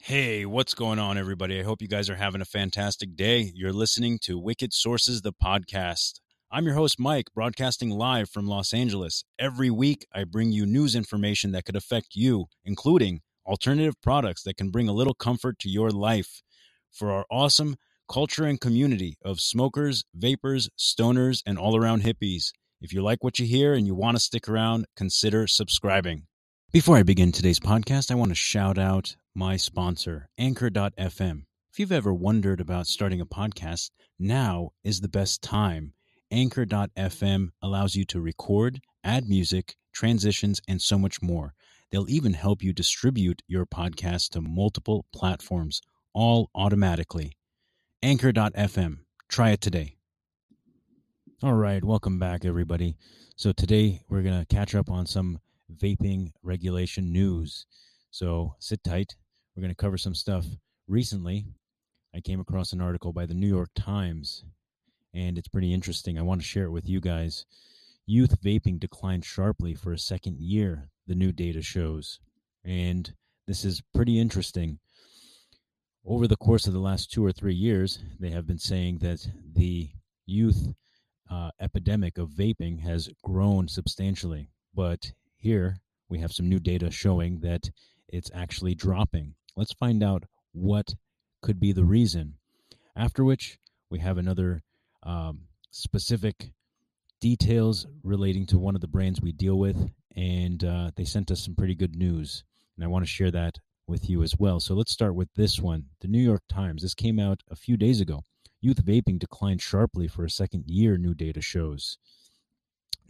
Hey, what's going on, everybody? I hope you guys are having a fantastic day. You're listening to Wicked Sources, the podcast. I'm your host, Mike, broadcasting live from Los Angeles. Every week, I bring you news information that could affect you, including alternative products that can bring a little comfort to your life. For our awesome culture and community of smokers, vapors, stoners, and all around hippies. If you like what you hear and you want to stick around, consider subscribing. Before I begin today's podcast, I want to shout out my sponsor, Anchor.fm. If you've ever wondered about starting a podcast, now is the best time. Anchor.fm allows you to record, add music, transitions, and so much more. They'll even help you distribute your podcast to multiple platforms, all automatically. Anchor.fm. Try it today. All right, welcome back, everybody. So, today we're going to catch up on some vaping regulation news. So, sit tight we're going to cover some stuff. Recently, I came across an article by the New York Times, and it's pretty interesting. I want to share it with you guys. Youth vaping declined sharply for a second year, the new data shows. And this is pretty interesting. Over the course of the last two or three years, they have been saying that the youth uh, epidemic of vaping has grown substantially. But here we have some new data showing that it's actually dropping. Let's find out what could be the reason. After which, we have another um, specific details relating to one of the brands we deal with, and uh, they sent us some pretty good news, and I want to share that with you as well. So let's start with this one The New York Times. This came out a few days ago. Youth vaping declined sharply for a second year, new data shows.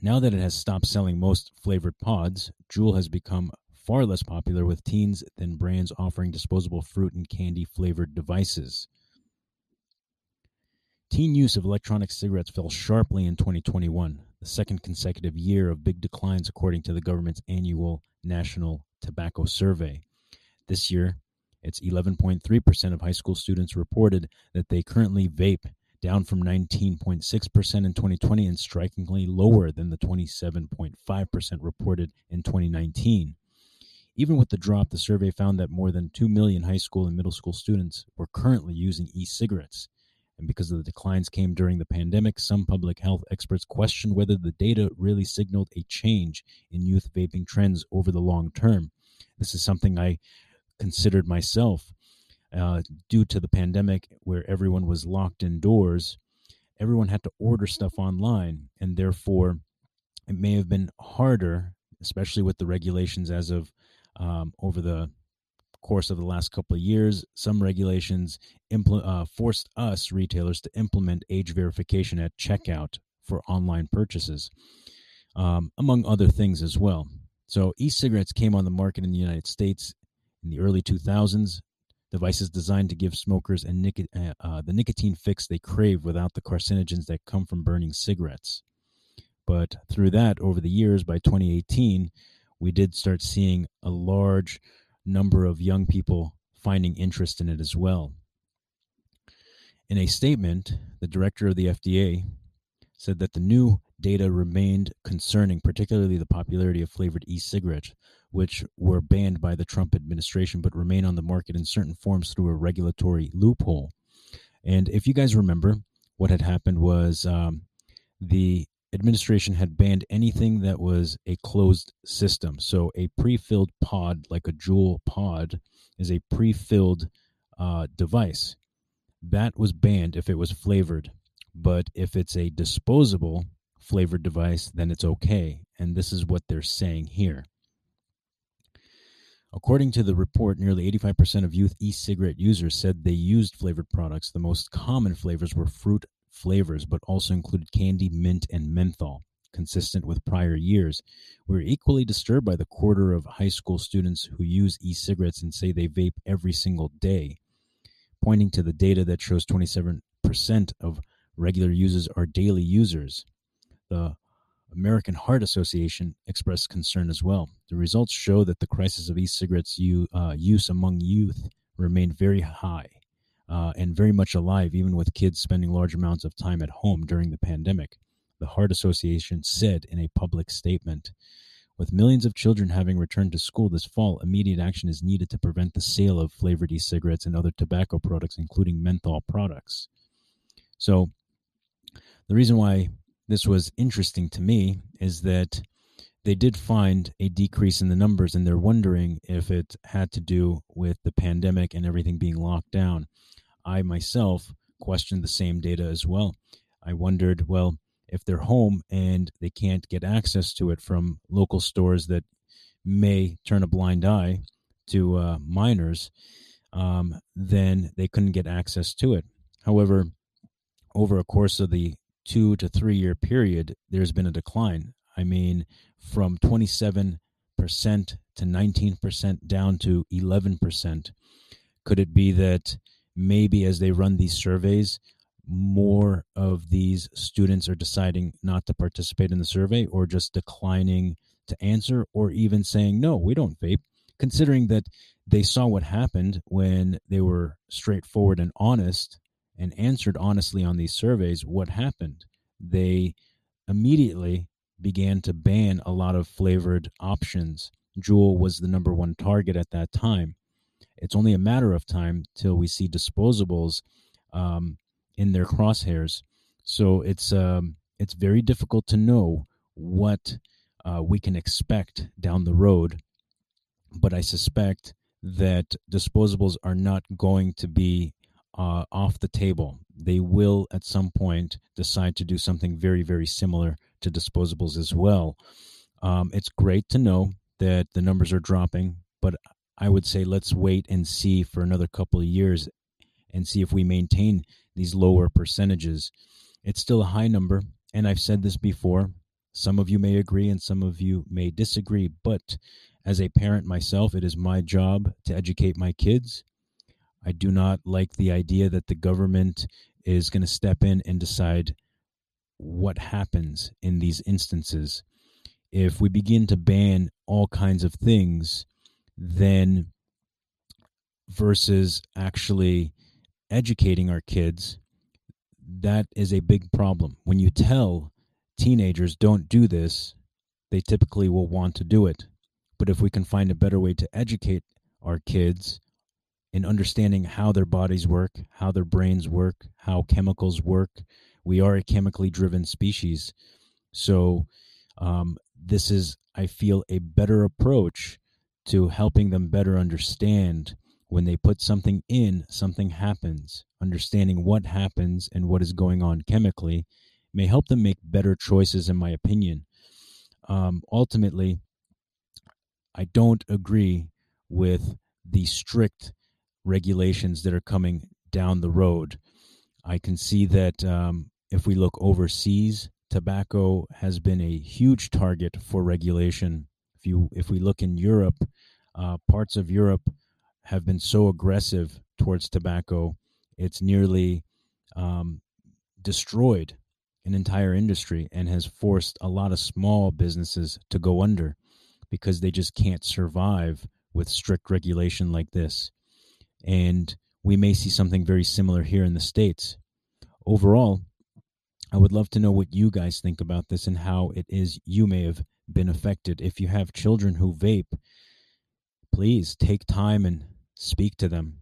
Now that it has stopped selling most flavored pods, Juul has become far less popular with teens than brands offering disposable fruit and candy flavored devices. Teen use of electronic cigarettes fell sharply in 2021, the second consecutive year of big declines according to the government's annual National Tobacco Survey. This year, it's 11.3% of high school students reported that they currently vape, down from 19.6% in 2020 and strikingly lower than the 27.5% reported in 2019. Even with the drop, the survey found that more than 2 million high school and middle school students were currently using e cigarettes. And because the declines came during the pandemic, some public health experts questioned whether the data really signaled a change in youth vaping trends over the long term. This is something I considered myself uh, due to the pandemic, where everyone was locked indoors. Everyone had to order stuff online, and therefore, it may have been harder, especially with the regulations as of um, over the course of the last couple of years, some regulations impl- uh, forced us retailers to implement age verification at checkout for online purchases, um, among other things as well. So, e cigarettes came on the market in the United States in the early 2000s. Devices designed to give smokers a nic- uh, uh, the nicotine fix they crave without the carcinogens that come from burning cigarettes. But through that, over the years, by 2018, we did start seeing a large number of young people finding interest in it as well. In a statement, the director of the FDA said that the new data remained concerning, particularly the popularity of flavored e cigarettes, which were banned by the Trump administration but remain on the market in certain forms through a regulatory loophole. And if you guys remember, what had happened was um, the administration had banned anything that was a closed system. So a pre-filled pod, like a Juul pod, is a pre-filled uh, device. That was banned if it was flavored, but if it's a disposable flavored device, then it's okay. And this is what they're saying here. According to the report, nearly 85% of youth e cigarette users said they used flavored products. The most common flavors were fruit flavors, but also included candy, mint, and menthol, consistent with prior years. We're equally disturbed by the quarter of high school students who use e cigarettes and say they vape every single day, pointing to the data that shows 27% of regular users are daily users. The American Heart Association expressed concern as well. The results show that the crisis of e cigarettes uh, use among youth remained very high uh, and very much alive, even with kids spending large amounts of time at home during the pandemic. the Heart Association said in a public statement. With millions of children having returned to school this fall, immediate action is needed to prevent the sale of flavored e cigarettes and other tobacco products, including menthol products. So, the reason why this was interesting to me is that they did find a decrease in the numbers, and they're wondering if it had to do with the pandemic and everything being locked down. I myself questioned the same data as well. I wondered, well, if they're home and they can't get access to it from local stores that may turn a blind eye to uh, minors, um, then they couldn't get access to it. However, over a course of the two to three year period, there's been a decline. I mean, from 27% to 19% down to 11%. Could it be that maybe as they run these surveys, more of these students are deciding not to participate in the survey or just declining to answer or even saying, no, we don't vape, considering that they saw what happened when they were straightforward and honest and answered honestly on these surveys. What happened? They immediately began to ban a lot of flavored options. Juul was the number one target at that time. It's only a matter of time till we see disposables um, in their crosshairs. So it's um, it's very difficult to know what uh, we can expect down the road. But I suspect that disposables are not going to be uh, off the table. They will at some point decide to do something very, very similar to disposables as well. Um, it's great to know that the numbers are dropping, but I would say let's wait and see for another couple of years and see if we maintain these lower percentages. It's still a high number, and I've said this before. Some of you may agree and some of you may disagree, but as a parent myself, it is my job to educate my kids. I do not like the idea that the government is going to step in and decide what happens in these instances. If we begin to ban all kinds of things, then versus actually educating our kids, that is a big problem. When you tell teenagers don't do this, they typically will want to do it. But if we can find a better way to educate our kids in understanding how their bodies work, how their brains work, how chemicals work, we are a chemically driven species. So, um, this is, I feel, a better approach to helping them better understand when they put something in, something happens. Understanding what happens and what is going on chemically may help them make better choices, in my opinion. Um, ultimately, I don't agree with the strict regulations that are coming down the road. I can see that um, if we look overseas, tobacco has been a huge target for regulation. If you if we look in Europe, uh, parts of Europe have been so aggressive towards tobacco, it's nearly um, destroyed an entire industry and has forced a lot of small businesses to go under because they just can't survive with strict regulation like this. And we may see something very similar here in the States. Overall, I would love to know what you guys think about this and how it is you may have been affected. If you have children who vape, please take time and speak to them.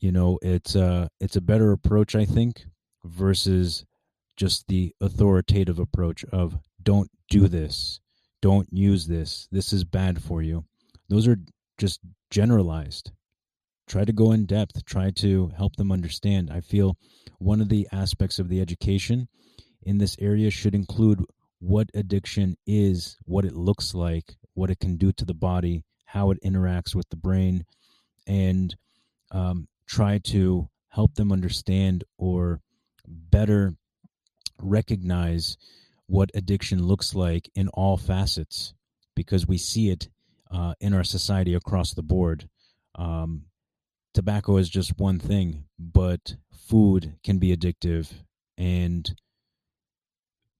You know, it's a it's a better approach, I think, versus just the authoritative approach of don't do this, don't use this, this is bad for you. Those are just generalized. Try to go in depth, try to help them understand. I feel one of the aspects of the education in this area should include what addiction is, what it looks like, what it can do to the body, how it interacts with the brain, and um, try to help them understand or better recognize what addiction looks like in all facets because we see it uh, in our society across the board. Um, tobacco is just one thing, but food can be addictive and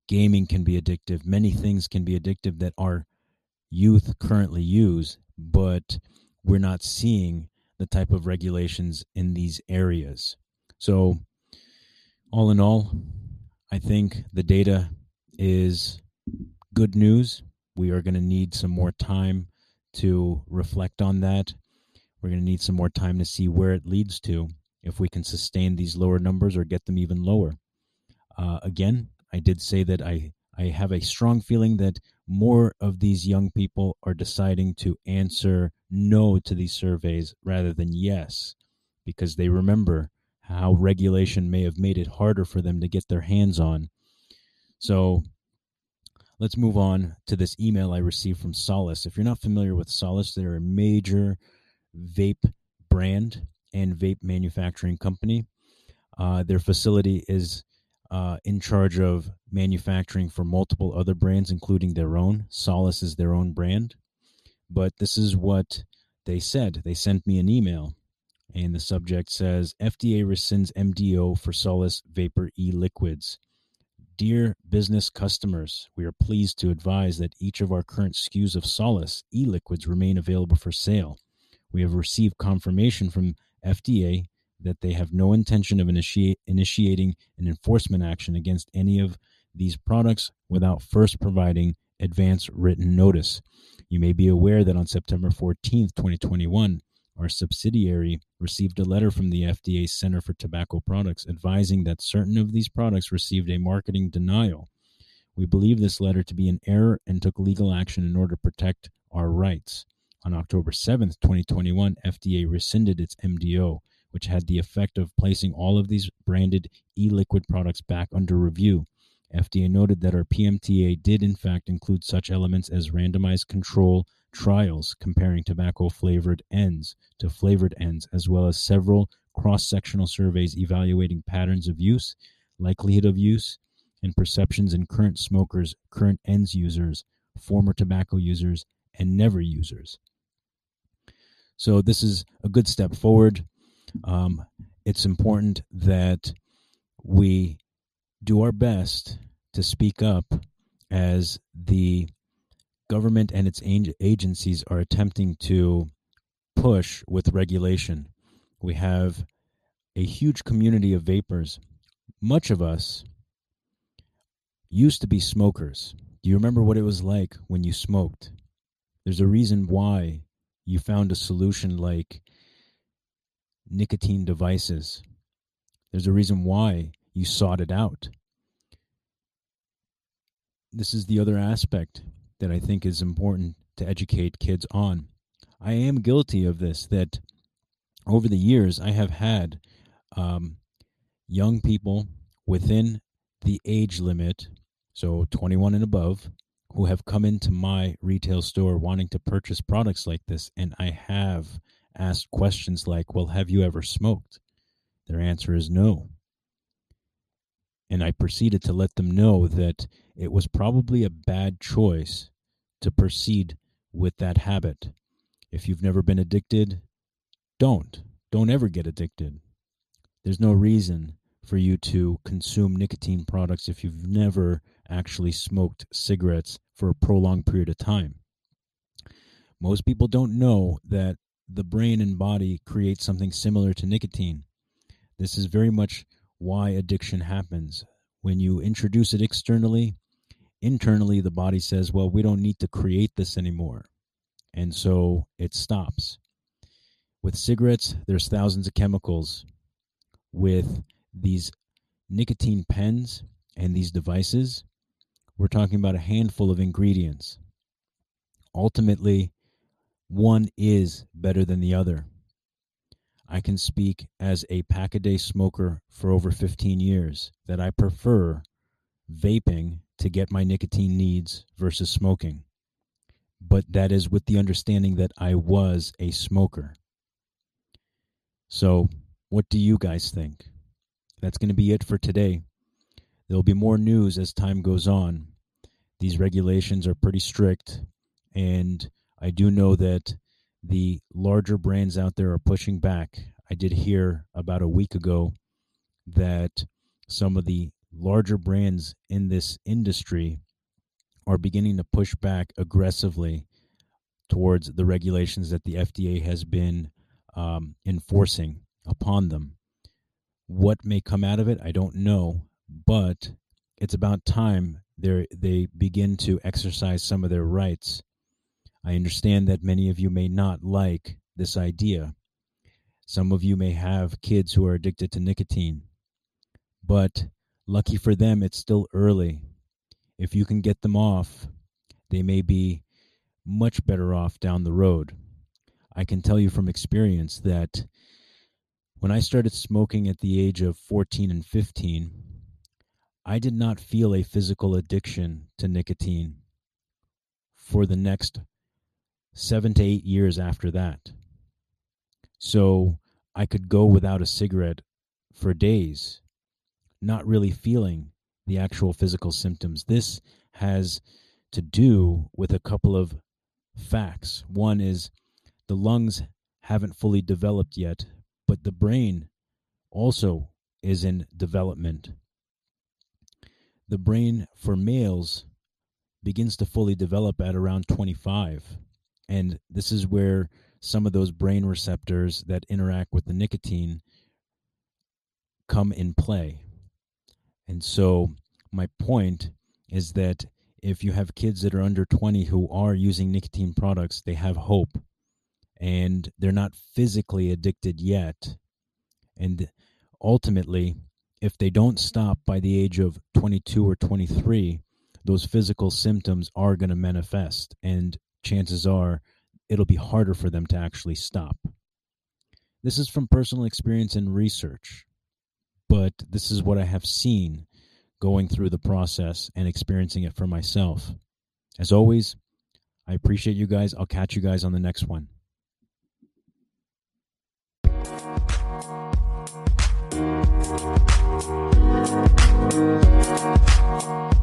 gaming can be addictive. Many things can be addictive that our youth currently use, but we're not seeing the type of regulations in these areas. So, all in all, I think the data is good news. We are going to need some more time to reflect on that. We're going to need some more time to see where it leads to, if we can sustain these lower numbers or get them even lower. Uh, again, I did say that I, I have a strong feeling that more of these young people are deciding to answer no to these surveys rather than yes, because they remember how regulation may have made it harder for them to get their hands on. So let's move on to this email I received from Solace. If you're not familiar with Solace, they're a major vape brand and vape manufacturing company. Uh, their facility is uh, in charge of manufacturing for multiple other brands, including their own. Solace is their own brand. But this is what they said. They sent me an email, and the subject says FDA rescinds MDO for Solace Vapor e liquids. Dear business customers, we are pleased to advise that each of our current SKUs of Solace e liquids remain available for sale. We have received confirmation from FDA that they have no intention of initiate, initiating an enforcement action against any of these products without first providing advance written notice. You may be aware that on September 14, 2021, our subsidiary received a letter from the FDA Center for Tobacco Products advising that certain of these products received a marketing denial. We believe this letter to be an error and took legal action in order to protect our rights. On October 7th, 2021, FDA rescinded its MDO which had the effect of placing all of these branded e liquid products back under review. FDA noted that our PMTA did in fact include such elements as randomized control trials comparing tobacco flavored ENDS to flavored ENDS, as well as several cross sectional surveys evaluating patterns of use, likelihood of use, and perceptions in current smokers, current ENDS users, former tobacco users, and never users. So, this is a good step forward. Um, it's important that we do our best to speak up as the government and its agencies are attempting to push with regulation. We have a huge community of vapors. Much of us used to be smokers. Do you remember what it was like when you smoked? There's a reason why you found a solution like nicotine devices. There's a reason why you sought it out. This is the other aspect that I think is important to educate kids on. I am guilty of this, that over the years I have had um, young people within the age limit, so 21 and above, who have come into my retail store wanting to purchase products like this, and I have asked questions like, Well, have you ever smoked? Their answer is no. And I proceeded to let them know that it was probably a bad choice to proceed with that habit. If you've never been addicted, don't. Don't ever get addicted. There's no reason for you to consume nicotine products if you've never actually smoked cigarettes for a prolonged period of time. Most people don't know that the brain and body create something similar to nicotine. This is very much why addiction happens. When you introduce it externally, internally the body says, well, we don't need to create this anymore. And so it stops. With cigarettes, there's thousands of chemicals. With these nicotine pens and these devices, we're talking about a handful of ingredients. Ultimately, one is better than the other. I can speak as a pack a day smoker for over 15 years that I prefer vaping to get my nicotine needs versus smoking. But that is with the understanding that I was a smoker. So, what do you guys think? That's going to be it for today. There'll be more news as time goes on. These regulations are pretty strict, and I do know that the larger brands out there are pushing back. I did hear about a week ago that some of the larger brands in this industry are beginning to push back aggressively towards the regulations that the FDA has been um, enforcing upon them. What may come out of it, I don't know, but it's about time they begin to exercise some of their rights. I understand that many of you may not like this idea. Some of you may have kids who are addicted to nicotine. But lucky for them, it's still early. If you can get them off, they may be much better off down the road. I can tell you from experience that when I started smoking at the age of 14 and 15, I did not feel a physical addiction to nicotine for the next seven to eight years after that. So I could go without a cigarette for days, not really feeling the actual physical symptoms. This has to do with a couple of facts. One is the lungs haven't fully developed yet, but the brain also is in development the brain for males begins to fully develop at around 25. And this is where some of those brain receptors that interact with the nicotine come in play. And so, my point is that if you have kids that are under 20 who are using nicotine products, they have hope and they're not physically addicted yet. And ultimately, if they don't stop by the age of 22 or 23, those physical symptoms are going to manifest, and chances are it'll be harder for them to actually stop. This is from personal experience and research, but this is what I have seen going through the process and experiencing it for myself. As always, I appreciate you guys. I'll catch you guys on the next one. Thank you.